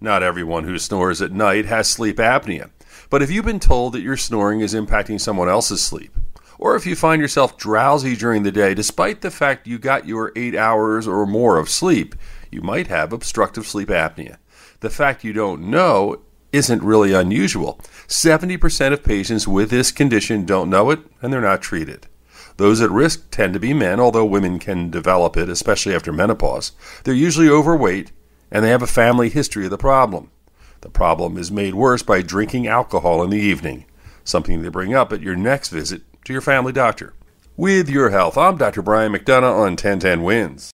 Not everyone who snores at night has sleep apnea, but if you've been told that your snoring is impacting someone else's sleep, or if you find yourself drowsy during the day despite the fact you got your eight hours or more of sleep, you might have obstructive sleep apnea. The fact you don't know isn't really unusual. 70% of patients with this condition don't know it and they're not treated. Those at risk tend to be men, although women can develop it, especially after menopause. They're usually overweight and they have a family history of the problem. The problem is made worse by drinking alcohol in the evening, something to bring up at your next visit to your family doctor. With your health, I'm Dr. Brian McDonough on 1010 Wins.